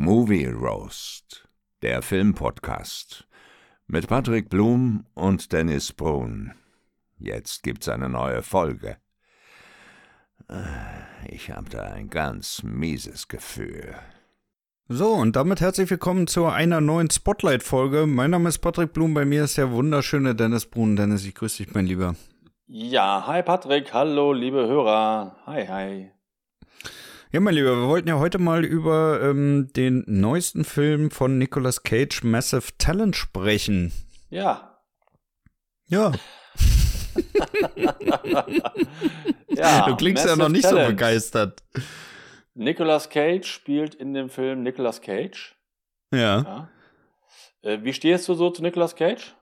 Movie Roast, der Filmpodcast mit Patrick Blum und Dennis Brun. Jetzt gibt's eine neue Folge. Ich habe da ein ganz mieses Gefühl. So, und damit herzlich willkommen zu einer neuen Spotlight-Folge. Mein Name ist Patrick Blum, bei mir ist der wunderschöne Dennis Brun. Dennis, ich grüße dich, mein Lieber. Ja, hi Patrick, hallo liebe Hörer. Hi, hi. Ja, mein Lieber, wir wollten ja heute mal über ähm, den neuesten Film von Nicolas Cage, Massive Talent, sprechen. Ja. Ja. ja du klingst ja noch nicht Talent. so begeistert. Nicolas Cage spielt in dem Film Nicolas Cage. Ja. ja. Äh, wie stehst du so zu Nicolas Cage?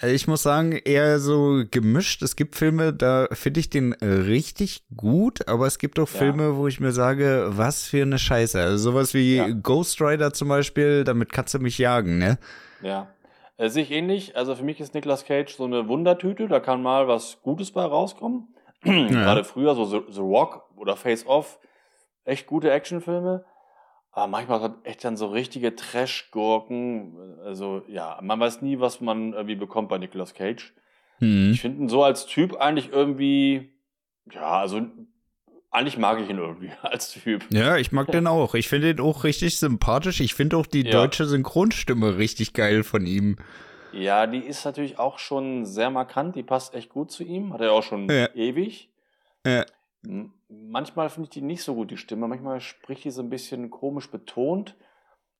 Äh, ich muss sagen, eher so gemischt. Es gibt Filme, da finde ich den richtig gut, aber es gibt auch ja. Filme, wo ich mir sage, was für eine Scheiße. Also sowas wie ja. Ghost Rider zum Beispiel, damit kannst du mich jagen, ne? Ja. Äh, sehe ich ähnlich. Also für mich ist Nicolas Cage so eine Wundertüte, da kann mal was Gutes bei rauskommen. Ja. Gerade früher, so The Rock oder Face Off, echt gute Actionfilme. Aber manchmal hat echt dann so richtige Trash-Gurken. Also ja, man weiß nie, was man irgendwie bekommt bei Nicolas Cage. Mhm. Ich finde ihn so als Typ eigentlich irgendwie, ja, also eigentlich mag ich ihn irgendwie als Typ. Ja, ich mag den auch. Ich finde ihn auch richtig sympathisch. Ich finde auch die ja. deutsche Synchronstimme richtig geil von ihm. Ja, die ist natürlich auch schon sehr markant. Die passt echt gut zu ihm. Hat er auch schon ja. ewig. Ja. Manchmal finde ich die nicht so gut, die Stimme. Manchmal spricht die so ein bisschen komisch betont.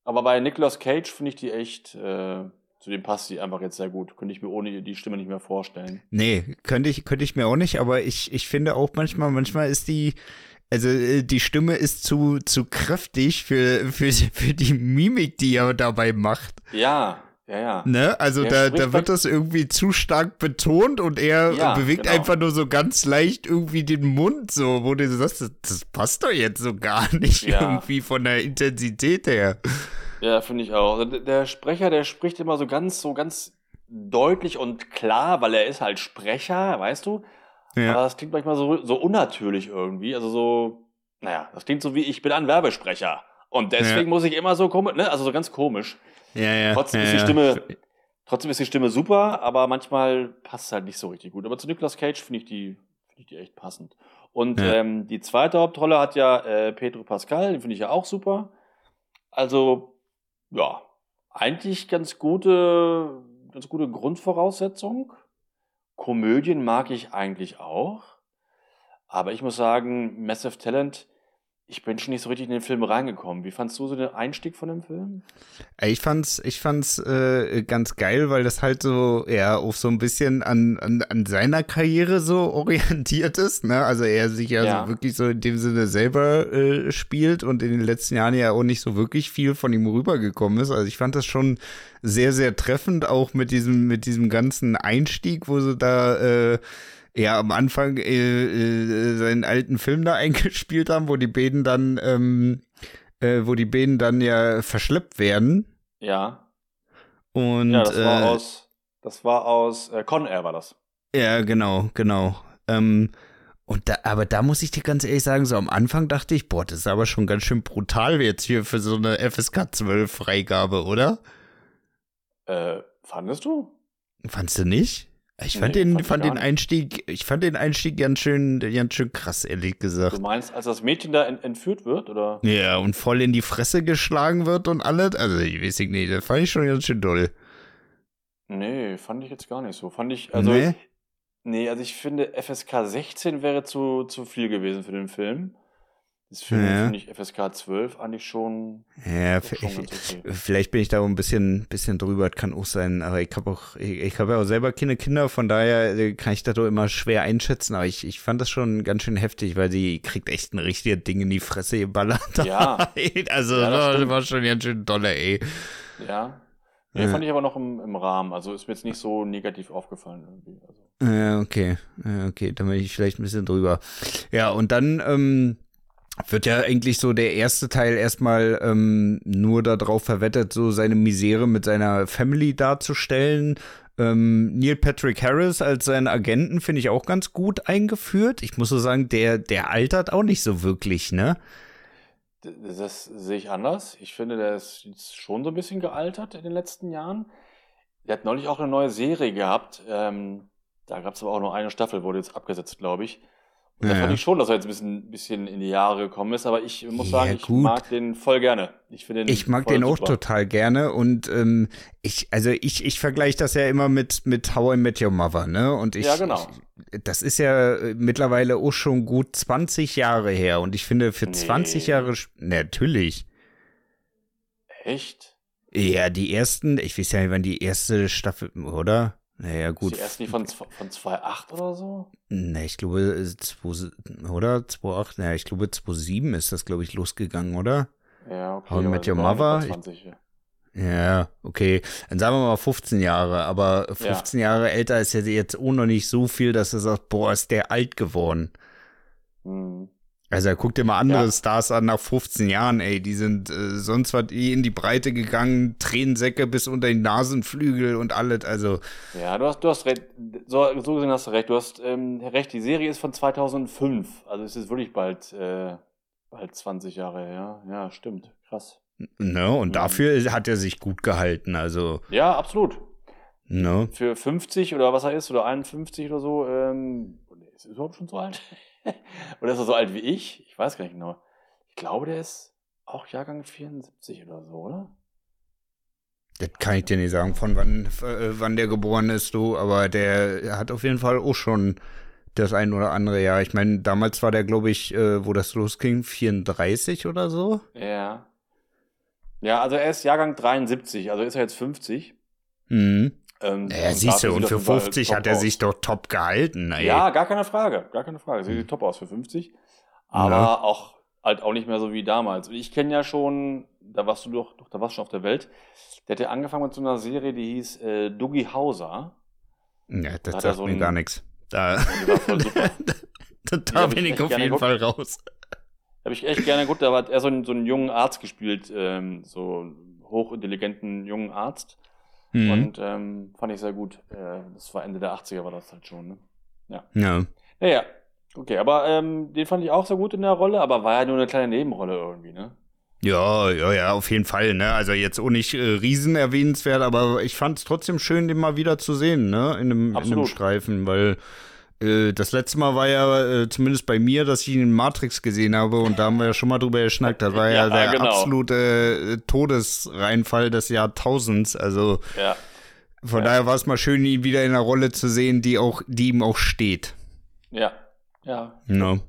Aber bei Nicolas Cage finde ich die echt, äh, zu dem passt sie einfach jetzt sehr gut. Könnte ich mir ohne die Stimme nicht mehr vorstellen. Nee, könnte ich, könnte ich mir auch nicht, aber ich, ich finde auch manchmal, manchmal ist die, also äh, die Stimme ist zu, zu kräftig für, für, für die Mimik, die er dabei macht. Ja, ja, ja. Ne? Also da, da wird das irgendwie zu stark betont und er ja, bewegt genau. einfach nur so ganz leicht irgendwie den Mund, so, wo du sagst, das, das passt doch jetzt so gar nicht ja. irgendwie von der Intensität her. Ja, finde ich auch. Der Sprecher, der spricht immer so ganz, so ganz deutlich und klar, weil er ist halt Sprecher, weißt du? Ja. Aber das klingt manchmal so, so unnatürlich irgendwie. Also so, naja, das klingt so wie, ich bin ein Werbesprecher. Und deswegen ja. muss ich immer so komisch, ne? Also so ganz komisch. Ja, ja. Trotzdem ja, ist die Stimme, trotzdem ist die Stimme super, aber manchmal passt es halt nicht so richtig gut. Aber zu Nicolas Cage finde ich die, finde ich die echt passend. Und ähm, die zweite Hauptrolle hat ja äh, Pedro Pascal, den finde ich ja auch super. Also, ja, eigentlich ganz gute, ganz gute Grundvoraussetzung. Komödien mag ich eigentlich auch. Aber ich muss sagen, Massive Talent ich bin schon nicht so richtig in den Film reingekommen. Wie fandst du so den Einstieg von dem Film? Ich fand's, ich fand's äh, ganz geil, weil das halt so ja auf so ein bisschen an, an, an seiner Karriere so orientiert ist. Ne? Also er sich ja, ja. So wirklich so in dem Sinne selber äh, spielt und in den letzten Jahren ja auch nicht so wirklich viel von ihm rübergekommen ist. Also ich fand das schon sehr, sehr treffend, auch mit diesem, mit diesem ganzen Einstieg, wo sie da äh, ja am Anfang äh, äh, seinen alten Film da eingespielt haben, wo die Bäden dann, ähm, äh, wo die Bäden dann ja verschleppt werden. Ja. Und ja, das war äh, aus, das war aus äh, Con Air war das. Ja, genau, genau. Ähm, und da, aber da muss ich dir ganz ehrlich sagen, so am Anfang dachte ich, boah, das ist aber schon ganz schön brutal jetzt hier für so eine FSK 12 Freigabe, oder? Äh, fandest du? Fandest du nicht? Ich fand nee, den, fand, fand den Einstieg, ich fand den Einstieg ganz schön, ganz schön krass, ehrlich gesagt. Du meinst, als das Mädchen da entführt wird, oder? Ja, und voll in die Fresse geschlagen wird und alles. Also, ich weiß nicht, das fand ich schon ganz schön doll. Nee, fand ich jetzt gar nicht so. Fand ich, also. Nee, nee also ich finde, FSK 16 wäre zu, zu viel gewesen für den Film. Das finde ja. find ich FSK 12 eigentlich schon. Ja, schon okay. vielleicht bin ich da ein bisschen, bisschen drüber, kann auch sein, aber ich habe auch, ich, ich habe ja auch selber keine Kinder, von daher äh, kann ich das doch immer schwer einschätzen, aber ich, ich fand das schon ganz schön heftig, weil sie kriegt echt ein richtiges Ding in die Fresse geballert. Ja. also, ja, das war schon ganz schön dolle, ey. Ja. Nee, ja. fand ich aber noch im, im Rahmen. Also ist mir jetzt nicht so negativ aufgefallen irgendwie. Also. Ja, okay. Ja, okay, dann bin ich vielleicht ein bisschen drüber. Ja, und dann, ähm, wird ja eigentlich so der erste Teil erstmal ähm, nur darauf verwettet, so seine Misere mit seiner Family darzustellen. Ähm, Neil Patrick Harris als seinen Agenten finde ich auch ganz gut eingeführt. Ich muss so sagen, der, der altert auch nicht so wirklich, ne? Das sehe ich anders. Ich finde, der ist schon so ein bisschen gealtert in den letzten Jahren. Der hat neulich auch eine neue Serie gehabt. Ähm, da gab es aber auch nur eine Staffel, wurde jetzt abgesetzt, glaube ich. Und da fand ich schon, dass er jetzt ein bisschen, bisschen in die Jahre gekommen ist, aber ich muss sagen, ja, ich mag den voll gerne. Ich, den ich mag den auch total gerne und ähm, ich, also ich, ich vergleiche das ja immer mit, mit How I Met Your Mother, ne? Und ich, ja, genau. Ich, das ist ja äh, mittlerweile auch schon gut 20 Jahre her und ich finde für nee. 20 Jahre, natürlich. Echt? Ja, die ersten, ich weiß ja nicht, wann die erste Staffel, oder? Naja, gut. Ist die erst nicht von, von 2.8 oder so? Ne, ich glaube, 2, oder? 2.8, naja, ich glaube, 2.7 ist das, glaube ich, losgegangen, oder? Ja, okay. How Met Your Mother? 20, ja. Ja, okay. Dann sagen wir mal 15 Jahre, aber 15 ja. Jahre älter ist ja jetzt auch noch nicht so viel, dass er sagt, boah, ist der alt geworden. Mhm. Also guck dir mal andere ja. Stars an nach 15 Jahren, ey, die sind äh, sonst was eh in die Breite gegangen, Tränensäcke bis unter die Nasenflügel und alles, also. Ja, du hast, du hast recht, so, so gesehen hast du recht, du hast ähm, recht, die Serie ist von 2005, also es ist wirklich bald, äh, bald 20 Jahre her, ja, stimmt, krass. Ne, und ja. dafür hat er sich gut gehalten, also. Ja, absolut. Ne? Für 50 oder was er ist, oder 51 oder so, ähm, ist er überhaupt schon so alt? oder ist er so alt wie ich? Ich weiß gar nicht genau. Ich glaube, der ist auch Jahrgang 74 oder so, oder? Das kann ich dir nicht sagen, von wann, äh, wann der geboren ist, du, aber der hat auf jeden Fall auch schon das ein oder andere Jahr. Ich meine, damals war der, glaube ich, äh, wo das losging, 34 oder so. Ja. Ja, also er ist Jahrgang 73, also ist er jetzt 50. Mhm. Ähm, ja, siehst du, und für 50 hat er aus. sich doch top gehalten. Ey. Ja, gar keine Frage, gar keine Frage. Sieht hm. top aus für 50. Aber ja. auch halt auch nicht mehr so wie damals. Und ich kenne ja schon, da warst du doch, doch, da warst du schon auf der Welt. Der hat ja angefangen mit so einer Serie, die hieß äh, Dougie Hauser. Ja, das da sagt so mir gar nichts. Da, da, da bin ich auf jeden geguckt. Fall raus. Habe ich echt gerne gut. Da hat er so einen, so einen jungen Arzt gespielt, ähm, so hochintelligenten jungen Arzt. Mhm. Und ähm, fand ich sehr gut. Äh, das war Ende der 80er, war das halt schon. Ne? Ja. Ja. Naja, okay, aber ähm, den fand ich auch sehr gut in der Rolle, aber war ja nur eine kleine Nebenrolle irgendwie, ne? Ja, ja, ja, auf jeden Fall, ne? Also jetzt auch nicht äh, riesen erwähnenswert, aber ich fand es trotzdem schön, den mal wieder zu sehen, ne? In einem, in einem Streifen, weil das letzte Mal war ja äh, zumindest bei mir, dass ich ihn in Matrix gesehen habe und da haben wir ja schon mal drüber geschnackt. Das war ja, ja der genau. absolute äh, Todesreinfall des Jahrtausends. Also ja. von ja. daher war es mal schön, ihn wieder in einer Rolle zu sehen, die auch, die ihm auch steht. Ja, ja. No.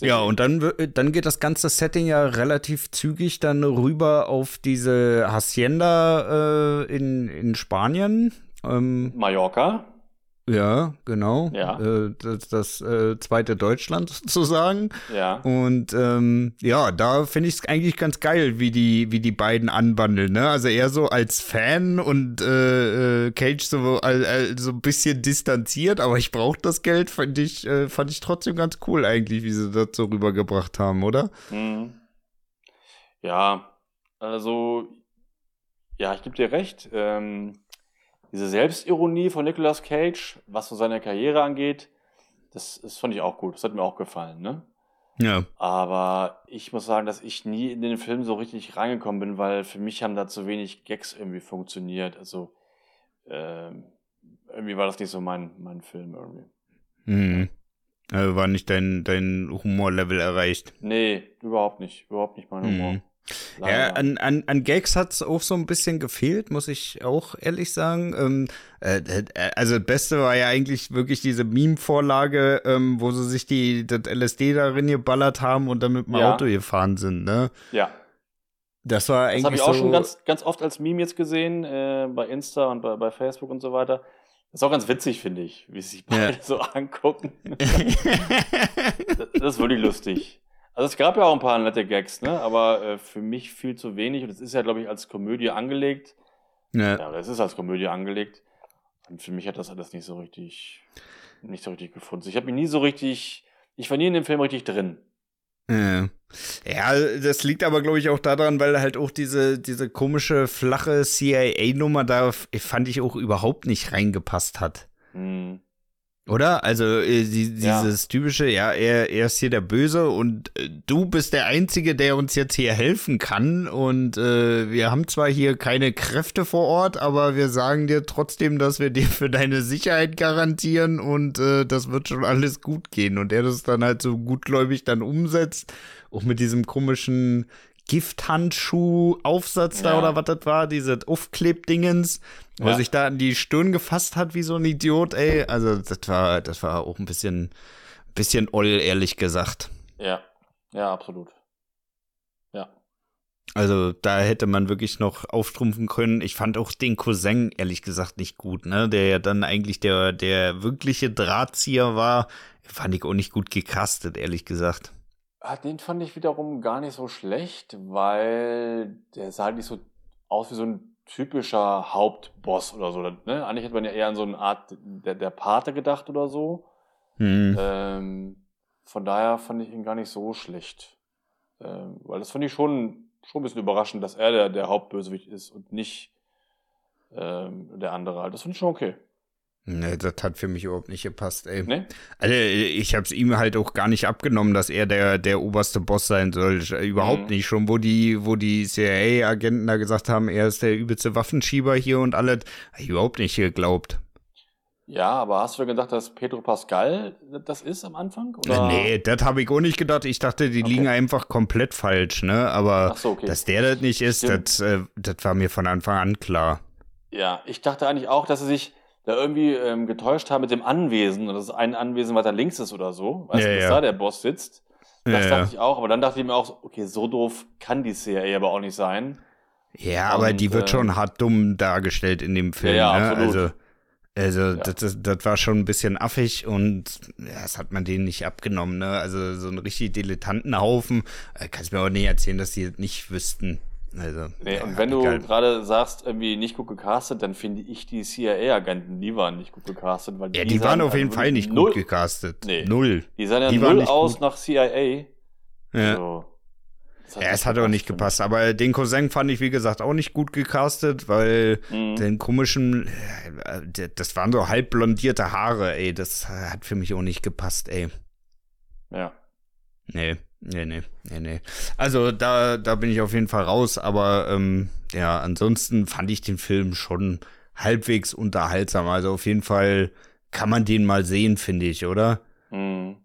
Ja, und dann, dann geht das ganze Setting ja relativ zügig dann rüber auf diese Hacienda äh, in, in Spanien. Ähm, Mallorca. Ja, genau. Ja. Äh, das, das äh, zweite Deutschland sozusagen. Ja. Und ähm, ja, da finde ich es eigentlich ganz geil, wie die, wie die beiden anwandeln. Ne? Also eher so als Fan und äh, äh Cage so, so ein bisschen distanziert, aber ich brauche das Geld, fand ich, äh, fand ich trotzdem ganz cool eigentlich, wie sie das so rübergebracht haben, oder? Mhm. Ja, also ja, ich gebe dir recht. Ähm diese Selbstironie von Nicolas Cage, was so seine Karriere angeht, das, das fand ich auch gut. Das hat mir auch gefallen, ne? Ja. Aber ich muss sagen, dass ich nie in den Film so richtig reingekommen bin, weil für mich haben da zu wenig Gags irgendwie funktioniert. Also ähm, irgendwie war das nicht so mein, mein Film irgendwie. Mhm. Also war nicht dein, dein Humorlevel erreicht. Nee, überhaupt nicht. Überhaupt nicht mein Humor. Mhm. Ja, an, an, an Gags hat es auch so ein bisschen gefehlt, muss ich auch ehrlich sagen. Ähm, äh, äh, also das Beste war ja eigentlich wirklich diese Meme-Vorlage, ähm, wo sie sich die, das LSD darin geballert haben und dann mit dem ja. Auto gefahren sind, ne? Ja. Das war eigentlich. Das habe ich auch so schon ganz, ganz oft als Meme jetzt gesehen, äh, bei Insta und bei, bei Facebook und so weiter. Das ist auch ganz witzig, finde ich, wie sie sich beide ja. so angucken. das, das ist wirklich lustig. Also es gab ja auch ein paar nette Gags, ne? aber äh, für mich viel zu wenig. Und es ist ja, glaube ich, als Komödie angelegt. Ja. ja, das ist als Komödie angelegt. Und für mich hat das alles nicht so richtig, nicht so richtig gefunden. Ich habe mich nie so richtig, ich war nie in dem Film richtig drin. Ja. ja, das liegt aber, glaube ich, auch daran, weil halt auch diese, diese komische, flache CIA-Nummer da fand ich auch überhaupt nicht reingepasst hat. Hm. Oder? Also äh, die, dieses ja. typische, ja, er, er ist hier der Böse und äh, du bist der Einzige, der uns jetzt hier helfen kann. Und äh, wir haben zwar hier keine Kräfte vor Ort, aber wir sagen dir trotzdem, dass wir dir für deine Sicherheit garantieren und äh, das wird schon alles gut gehen. Und er das dann halt so gutgläubig dann umsetzt, auch mit diesem komischen Gifthandschuh-Aufsatz ja. da oder was das war, diese Aufklebdingens, wo ja. sich da an die Stirn gefasst hat wie so ein Idiot, ey. Also das war, das war auch ein bisschen, bisschen oll, ehrlich gesagt. Ja, ja, absolut. Ja. Also da hätte man wirklich noch aufstrumpfen können. Ich fand auch den Cousin ehrlich gesagt nicht gut, ne? Der ja dann eigentlich der, der wirkliche Drahtzieher war. Fand ich auch nicht gut gecastet, ehrlich gesagt. Ah, den fand ich wiederum gar nicht so schlecht, weil der sah halt nicht so aus wie so ein typischer Hauptboss oder so. Ne? Eigentlich hätte man ja eher an so eine Art der, der Pate gedacht oder so. Mhm. Ähm, von daher fand ich ihn gar nicht so schlecht. Ähm, weil das fand ich schon, schon ein bisschen überraschend, dass er der, der Hauptbösewicht ist und nicht ähm, der andere. Das finde ich schon okay. Ne, das hat für mich überhaupt nicht gepasst, ey. Nee? Also, ich hab's ihm halt auch gar nicht abgenommen, dass er der, der oberste Boss sein soll. Überhaupt mhm. nicht. Schon, wo die, wo die CIA-Agenten da gesagt haben, er ist der übelste Waffenschieber hier und alles, hab ich überhaupt nicht geglaubt. Ja, aber hast du gedacht, dass Pedro Pascal das ist am Anfang? Oder? Nee, das habe ich auch nicht gedacht. Ich dachte, die okay. liegen einfach komplett falsch, ne? Aber so, okay. dass der das nicht ist, das, äh, das war mir von Anfang an klar. Ja, ich dachte eigentlich auch, dass er sich da irgendwie ähm, getäuscht haben mit dem Anwesen und das ist ein Anwesen weiter links ist oder so, weißt ja, du, dass ja. da der Boss sitzt. Das ja, dachte ich auch, aber dann dachte ich mir auch, okay, so doof kann die CIA aber auch nicht sein. Ja, und, aber die wird äh, schon hart dumm dargestellt in dem Film. Ja, ne? absolut. Also, also das, das, das, war schon ein bisschen affig und ja, das hat man denen nicht abgenommen. Ne? Also so ein richtig Dilettantenhaufen. Äh, kannst mir auch nicht erzählen, dass die das nicht wüssten. Also, nee, ja, und wenn du gerade sagst, irgendwie nicht gut gecastet, dann finde ich die CIA-Agenten, die waren nicht gut gecastet. Weil ja, die, die waren auf jeden Fall nicht null, gut gecastet. Nee. Null. Die sahen ja die null aus gut. nach CIA. Ja. Also, ja, es hat auch nicht gepasst. Aber den Cousin fand ich, wie gesagt, auch nicht gut gecastet, weil mhm. den komischen, äh, das waren so halb blondierte Haare, ey. Das hat für mich auch nicht gepasst, ey. Ja. Nee. Nee, nee, nee, nee. Also da, da bin ich auf jeden Fall raus, aber ähm, ja, ansonsten fand ich den Film schon halbwegs unterhaltsam. Also auf jeden Fall kann man den mal sehen, finde ich, oder? Mhm.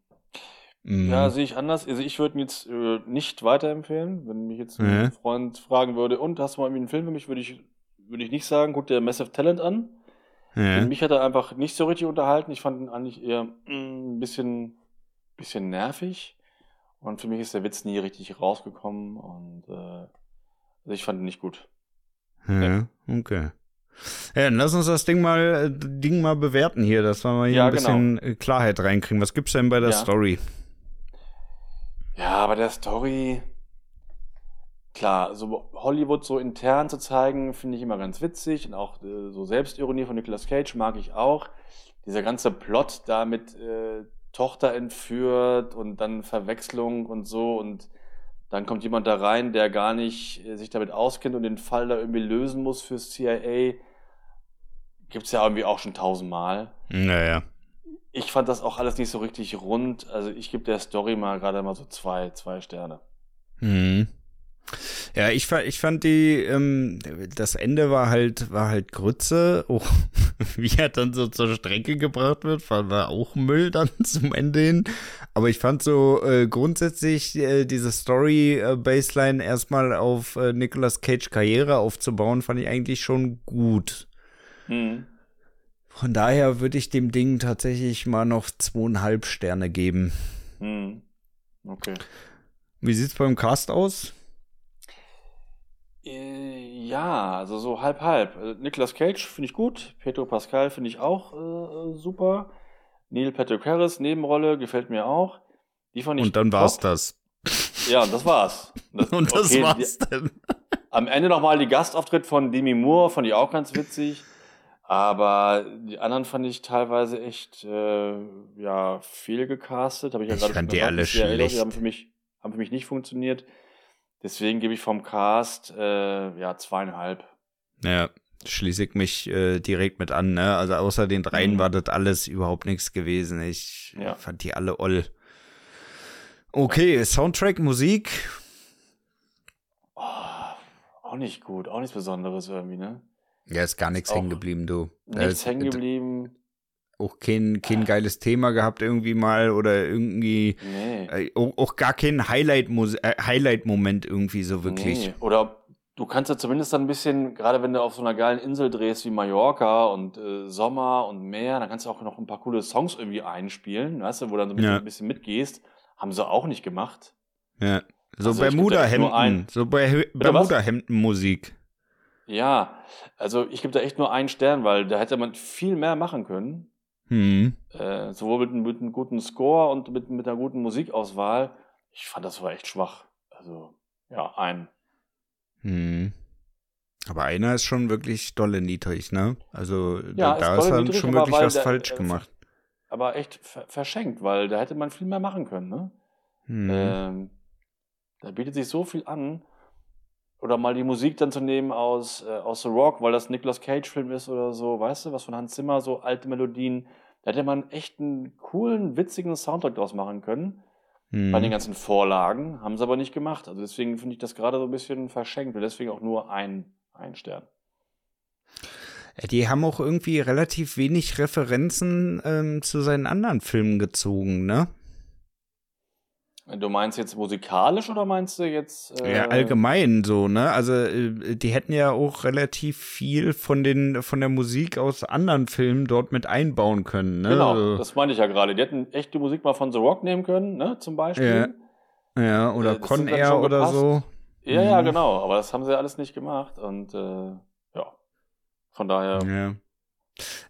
Mhm. Ja, sehe ich anders. Also ich würde ihn jetzt äh, nicht weiterempfehlen. Wenn mich jetzt ein mhm. Freund fragen würde, und hast du mal einen Film für mich, würde ich, würde ich nicht sagen, guck dir Massive Talent an. Mhm. Mich hat er einfach nicht so richtig unterhalten. Ich fand ihn eigentlich eher mh, mm, ein bisschen, bisschen nervig. Und für mich ist der Witz nie richtig rausgekommen und äh, also ich fand ihn nicht gut. Ja, ja. okay. Ja, dann lass uns das Ding mal, äh, Ding mal bewerten hier, dass wir mal hier ja, ein bisschen genau. Klarheit reinkriegen. Was gibt's denn bei der ja. Story? Ja, bei der Story, klar, so Hollywood so intern zu zeigen, finde ich immer ganz witzig und auch äh, so Selbstironie von Nicolas Cage mag ich auch. Dieser ganze Plot da mit äh, Tochter entführt und dann Verwechslung und so und dann kommt jemand da rein, der gar nicht äh, sich damit auskennt und den Fall da irgendwie lösen muss fürs CIA. Gibt's ja irgendwie auch schon tausendmal. Naja. Ich fand das auch alles nicht so richtig rund. Also ich gebe der Story mal gerade mal so zwei, zwei Sterne. Mhm. Ja, ich fand, ich fand die, ähm, das Ende war halt, war halt Grütze. Oh, wie er dann so zur Strecke gebracht wird, war, auch Müll dann zum Ende hin. Aber ich fand so äh, grundsätzlich äh, diese Story-Baseline äh, erstmal auf äh, Nicolas Cage Karriere aufzubauen, fand ich eigentlich schon gut. Mhm. Von daher würde ich dem Ding tatsächlich mal noch zweieinhalb Sterne geben. Mhm. Okay. Wie sieht's beim Cast aus? Äh, ja, also so halb halb. Äh, Nicolas Cage finde ich gut, Pedro Pascal finde ich auch äh, super. Neil Patrick Harris, Nebenrolle, gefällt mir auch. Die fand ich Und dann top. war's das. Ja, das war's. Das, und das okay, war's die, dann. Am Ende nochmal die Gastauftritt von Demi Moore, fand ich auch ganz witzig. Aber die anderen fand ich teilweise echt äh, ja, fehlgecastet. Habe ich ja schon gesagt. Die alle schlecht. Die haben für mich, haben für mich nicht funktioniert. Deswegen gebe ich vom Cast äh, ja zweieinhalb. Ja, schließe ich mich äh, direkt mit an, ne? Also außer den dreien mhm. war das alles überhaupt nichts gewesen. Ich ja. fand die alle oll. Okay, Soundtrack, Musik. Oh, auch nicht gut, auch nichts Besonderes irgendwie, ne? Ja, ist gar nichts hängen geblieben, du. Nichts hängen geblieben. Auch kein, kein geiles Thema gehabt irgendwie mal oder irgendwie nee. äh, auch, auch, gar kein Highlight-Moment äh, Highlight irgendwie so wirklich. Nee. Oder du kannst ja zumindest dann ein bisschen, gerade wenn du auf so einer geilen Insel drehst wie Mallorca und äh, Sommer und Meer, dann kannst du auch noch ein paar coole Songs irgendwie einspielen, weißt du, wo du dann so ein bisschen, ja. ein bisschen mitgehst. Haben sie auch nicht gemacht. Ja. So also Bermuda-Hemden. So bei Bermuda-Hemden-Musik. Ja, also ich gebe da echt nur einen Stern, weil da hätte man viel mehr machen können. Hm. Äh, sowohl mit, mit einem guten Score und mit, mit einer guten Musikauswahl. Ich fand, das war echt schwach. Also, ja, ein. Hm. Aber einer ist schon wirklich dolle niedrig, ne? Also ja, da, da ist er schon wirklich was der, falsch äh, gemacht. Aber echt verschenkt, weil da hätte man viel mehr machen können, ne? Hm. Ähm, da bietet sich so viel an. Oder mal die Musik dann zu nehmen aus, äh, aus The Rock, weil das Nicolas Cage-Film ist oder so, weißt du, was von Hans Zimmer, so alte Melodien. Da hätte man echt einen coolen, witzigen Soundtrack draus machen können. Hm. Bei den ganzen Vorlagen. Haben sie aber nicht gemacht. Also deswegen finde ich das gerade so ein bisschen verschenkt. Und deswegen auch nur ein, ein Stern. Die haben auch irgendwie relativ wenig Referenzen ähm, zu seinen anderen Filmen gezogen, ne? Du meinst jetzt musikalisch oder meinst du jetzt? Äh ja, allgemein so, ne? Also äh, die hätten ja auch relativ viel von den von der Musik aus anderen Filmen dort mit einbauen können, ne? Genau, also, das meine ich ja gerade. Die hätten echt die Musik mal von The Rock nehmen können, ne? Zum Beispiel. Ja, ja oder äh, Con Air oder so. Ja, ja, mhm. genau. Aber das haben sie alles nicht gemacht und äh, ja, von daher. Ja.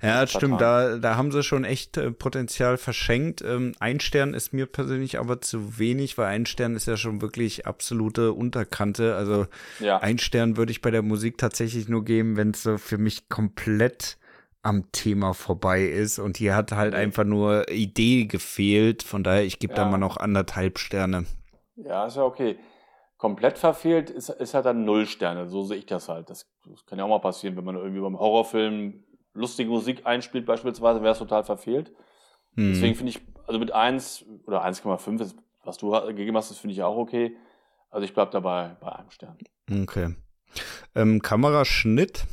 Ja, stimmt, da, da haben sie schon echt äh, Potenzial verschenkt. Ähm, ein Stern ist mir persönlich aber zu wenig, weil ein Stern ist ja schon wirklich absolute Unterkante. Also ja. ein Stern würde ich bei der Musik tatsächlich nur geben, wenn es so für mich komplett am Thema vorbei ist. Und hier hat halt mhm. einfach nur Idee gefehlt. Von daher, ich gebe ja. da mal noch anderthalb Sterne. Ja, ist ja okay. Komplett verfehlt ist, ist halt dann null Sterne. So sehe ich das halt. Das, das kann ja auch mal passieren, wenn man irgendwie beim Horrorfilm lustige Musik einspielt beispielsweise, wäre es total verfehlt. Hm. Deswegen finde ich, also mit 1 oder 1,5, was du gegeben hast, das finde ich auch okay. Also ich bleibe dabei bei einem Stern. Okay. Ähm, Kameraschnitt?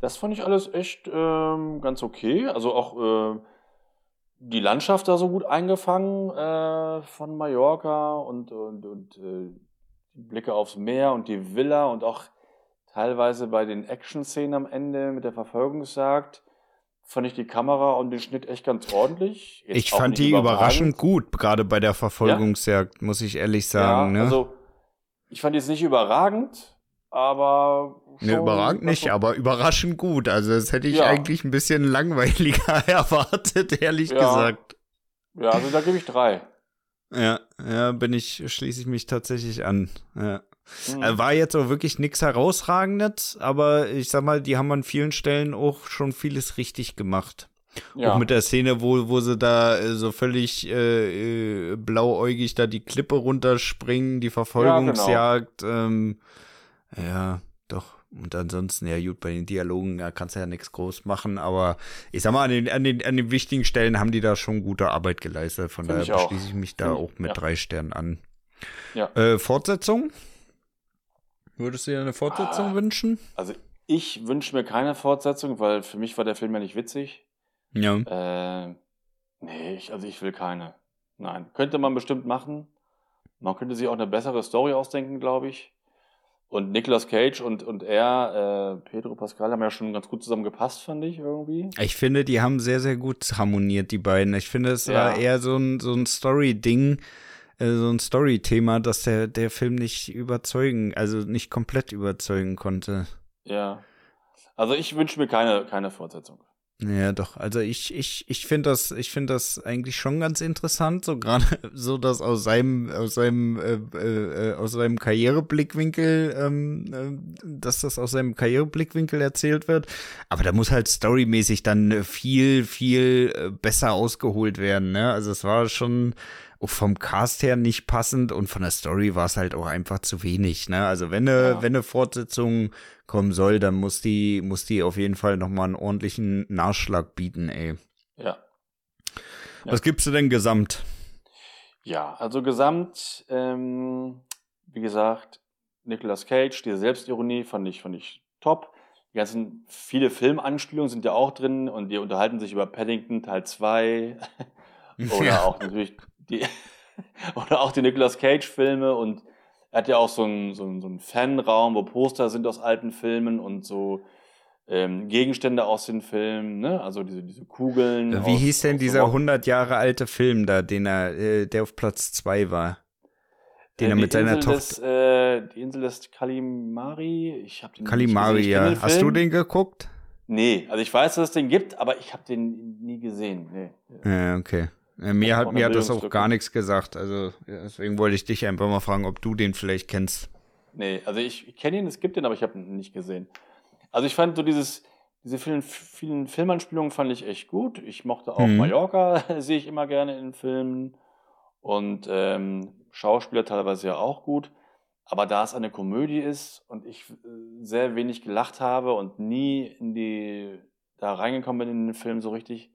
Das fand ich alles echt ähm, ganz okay. Also auch äh, die Landschaft da so gut eingefangen äh, von Mallorca und, und, und äh, Blicke aufs Meer und die Villa und auch teilweise bei den Action-Szenen am Ende mit der Verfolgungsjagd fand ich die Kamera und den Schnitt echt ganz ordentlich. Jetzt ich fand die überraschend gut, gerade bei der Verfolgungsjagd, ja? muss ich ehrlich sagen. Ja, ne? Also, ich fand die jetzt nicht überragend, aber. Ne, überragend nicht, aber überraschend gut. Also, das hätte ich ja. eigentlich ein bisschen langweiliger erwartet, ehrlich gesagt. Ja, also da gebe ich drei. Ja, ja, bin ich, schließe ich mich tatsächlich an. Ja. Mhm. War jetzt auch wirklich nichts herausragendes, aber ich sag mal, die haben an vielen Stellen auch schon vieles richtig gemacht. Ja. Auch mit der Szene, wo, wo sie da äh, so völlig äh, äh, blauäugig da die Klippe runterspringen, die Verfolgungsjagd. Ja, genau. ähm, ja, doch. Und ansonsten, ja gut, bei den Dialogen ja, kannst du ja nichts groß machen, aber ich sag mal, an den, an, den, an den wichtigen Stellen haben die da schon gute Arbeit geleistet. Von Find daher schließe ich mich da Find, auch mit ja. drei Sternen an. Ja. Äh, Fortsetzung? Würdest du dir eine Fortsetzung ah, wünschen? Also ich wünsche mir keine Fortsetzung, weil für mich war der Film ja nicht witzig. Ja. Äh, nee, ich, also ich will keine. Nein. Könnte man bestimmt machen. Man könnte sich auch eine bessere Story ausdenken, glaube ich. Und Nicolas Cage und, und er, äh, Pedro Pascal, haben ja schon ganz gut zusammen gepasst, fand ich irgendwie. Ich finde, die haben sehr, sehr gut harmoniert, die beiden. Ich finde, es ja. war eher so ein, so ein Story-Ding äh, so ein Story-Thema, dass der, der Film nicht überzeugen, also nicht komplett überzeugen konnte. Ja. Also ich wünsche mir keine, keine Fortsetzung. Ja, doch. Also ich, ich, ich finde das, ich finde das eigentlich schon ganz interessant, so gerade so, dass aus seinem, aus seinem, äh, äh, aus seinem Karriereblickwinkel, ähm, äh, dass das aus seinem Karriereblickwinkel erzählt wird. Aber da muss halt storymäßig dann viel, viel äh, besser ausgeholt werden. Ne? Also es war schon, vom Cast her nicht passend und von der Story war es halt auch einfach zu wenig. Ne? Also wenn eine, ja. wenn eine Fortsetzung kommen soll, dann muss die, muss die auf jeden Fall nochmal einen ordentlichen Nachschlag bieten, ey. Ja. Was gibst du denn gesamt? Ja, also gesamt, ähm, wie gesagt, Nicolas Cage, die Selbstironie fand ich, fand ich top. Die ganzen, viele Filmanspielungen sind ja auch drin und die unterhalten sich über Paddington Teil 2 oder ja. auch natürlich die, oder auch die Nicolas Cage Filme und er hat ja auch so einen, so einen, so einen Fanraum, wo Poster sind aus alten Filmen und so ähm, Gegenstände aus den Filmen, ne? Also diese, diese Kugeln. Wie aus, hieß denn dieser so 100 Jahre alte Film da, den er, äh, der auf Platz 2 war? Den äh, er mit seiner Tochter. Äh, die Insel des Kalimari. Ich habe den Kalimari, ja. Hast du den geguckt? Nee, also ich weiß, dass es den gibt, aber ich habe den nie gesehen. Nee. Ja, okay. Mir hat, mir hat das auch gar nichts gesagt. Also deswegen wollte ich dich einfach mal fragen, ob du den vielleicht kennst. Nee, also ich, ich kenne ihn, es gibt den, aber ich habe ihn nicht gesehen. Also ich fand so dieses, diese vielen, vielen Filmanspielungen fand ich echt gut. Ich mochte auch mhm. Mallorca, sehe ich immer gerne in Filmen. Und ähm, Schauspieler teilweise ja auch gut. Aber da es eine Komödie ist und ich äh, sehr wenig gelacht habe und nie in die da reingekommen bin in den Film so richtig,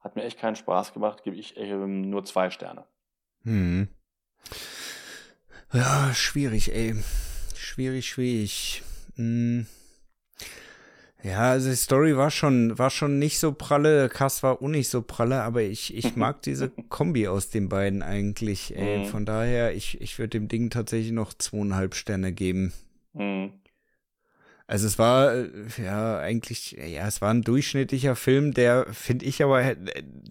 hat mir echt keinen Spaß gemacht, gebe ich ähm, nur zwei Sterne. Hm. Ja, schwierig, ey. Schwierig, schwierig. Hm. Ja, also die Story war schon, war schon nicht so pralle, Cast war auch nicht so pralle, aber ich, ich mag diese Kombi aus den beiden eigentlich. Ey. Mhm. Von daher, ich, ich würde dem Ding tatsächlich noch zweieinhalb Sterne geben. Mhm. Also es war, äh, ja, eigentlich, ja, es war ein durchschnittlicher Film, der, finde ich, aber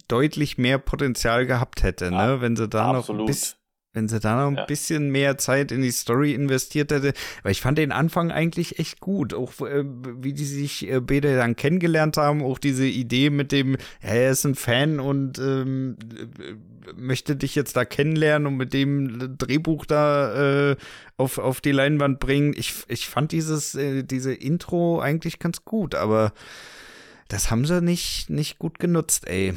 deutlich mehr Potenzial gehabt hätte, ne? Wenn sie da Absolut. noch bis, wenn sie da noch ein ja. bisschen mehr Zeit in die Story investiert hätte. Weil ich fand den Anfang eigentlich echt gut. Auch äh, wie die sich äh, beide dann kennengelernt haben. Auch diese Idee mit dem, ja, er ist ein Fan und ähm, möchte dich jetzt da kennenlernen und mit dem Drehbuch da äh, auf, auf die Leinwand bringen. Ich, ich fand dieses, äh, diese Intro eigentlich ganz gut, aber das haben sie nicht, nicht gut genutzt, ey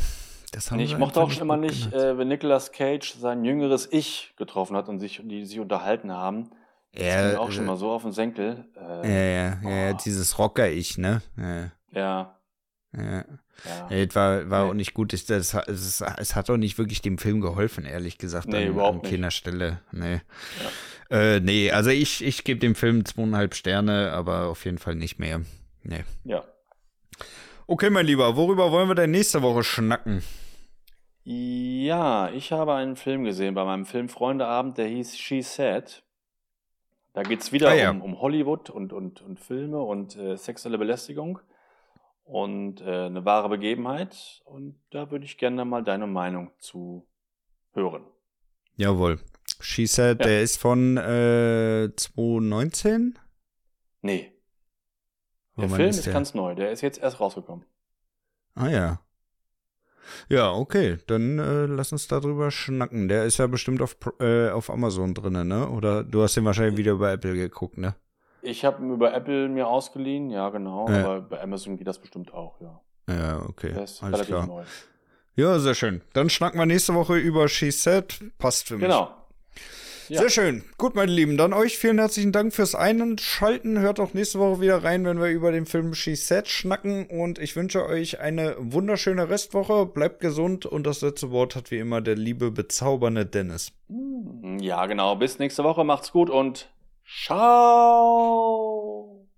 ich mochte auch immer nicht, äh, wenn Nicolas Cage sein jüngeres Ich getroffen hat und sich, die sich unterhalten haben. Das ja, ging auch schon äh, mal so auf den Senkel. Äh, ja, ja, oh. ja, dieses Rocker-Ich, ne? Ja. Ja. ja. ja. war, war nee. auch nicht gut. Es, das, es, es, hat auch nicht wirklich dem Film geholfen, ehrlich gesagt. Nee, an, überhaupt an keiner Stelle. Nee. Ja. Äh, nee, also ich, ich gebe dem Film zweieinhalb Sterne, aber auf jeden Fall nicht mehr. Nee. Ja. Okay, mein Lieber, worüber wollen wir denn nächste Woche schnacken? Ja, ich habe einen Film gesehen bei meinem Filmfreundeabend, der hieß She Said. Da geht es wieder ah, ja. um, um, Hollywood und, und, und Filme und äh, sexuelle Belästigung und äh, eine wahre Begebenheit. Und da würde ich gerne mal deine Meinung zu hören. Jawohl. She Said, ja. der ist von äh, 2019? Nee. Der Film ist, ist ganz neu, der ist jetzt erst rausgekommen. Ah ja. Ja, okay, dann äh, lass uns darüber schnacken. Der ist ja bestimmt auf, äh, auf Amazon drin, ne? Oder du hast den wahrscheinlich wieder bei Apple geguckt, ne? Ich habe ihn über Apple mir ausgeliehen, ja genau, ja. aber bei Amazon geht das bestimmt auch, ja. Ja, okay. Der ist Alles relativ klar. neu. Ja, sehr schön. Dann schnacken wir nächste Woche über She Said. Passt für mich. Genau. Ja. Sehr schön. Gut, meine Lieben. Dann euch vielen herzlichen Dank fürs Einschalten. Hört auch nächste Woche wieder rein, wenn wir über den Film She Said schnacken. Und ich wünsche euch eine wunderschöne Restwoche. Bleibt gesund. Und das letzte Wort hat wie immer der liebe, bezaubernde Dennis. Ja, genau. Bis nächste Woche. Macht's gut und ciao.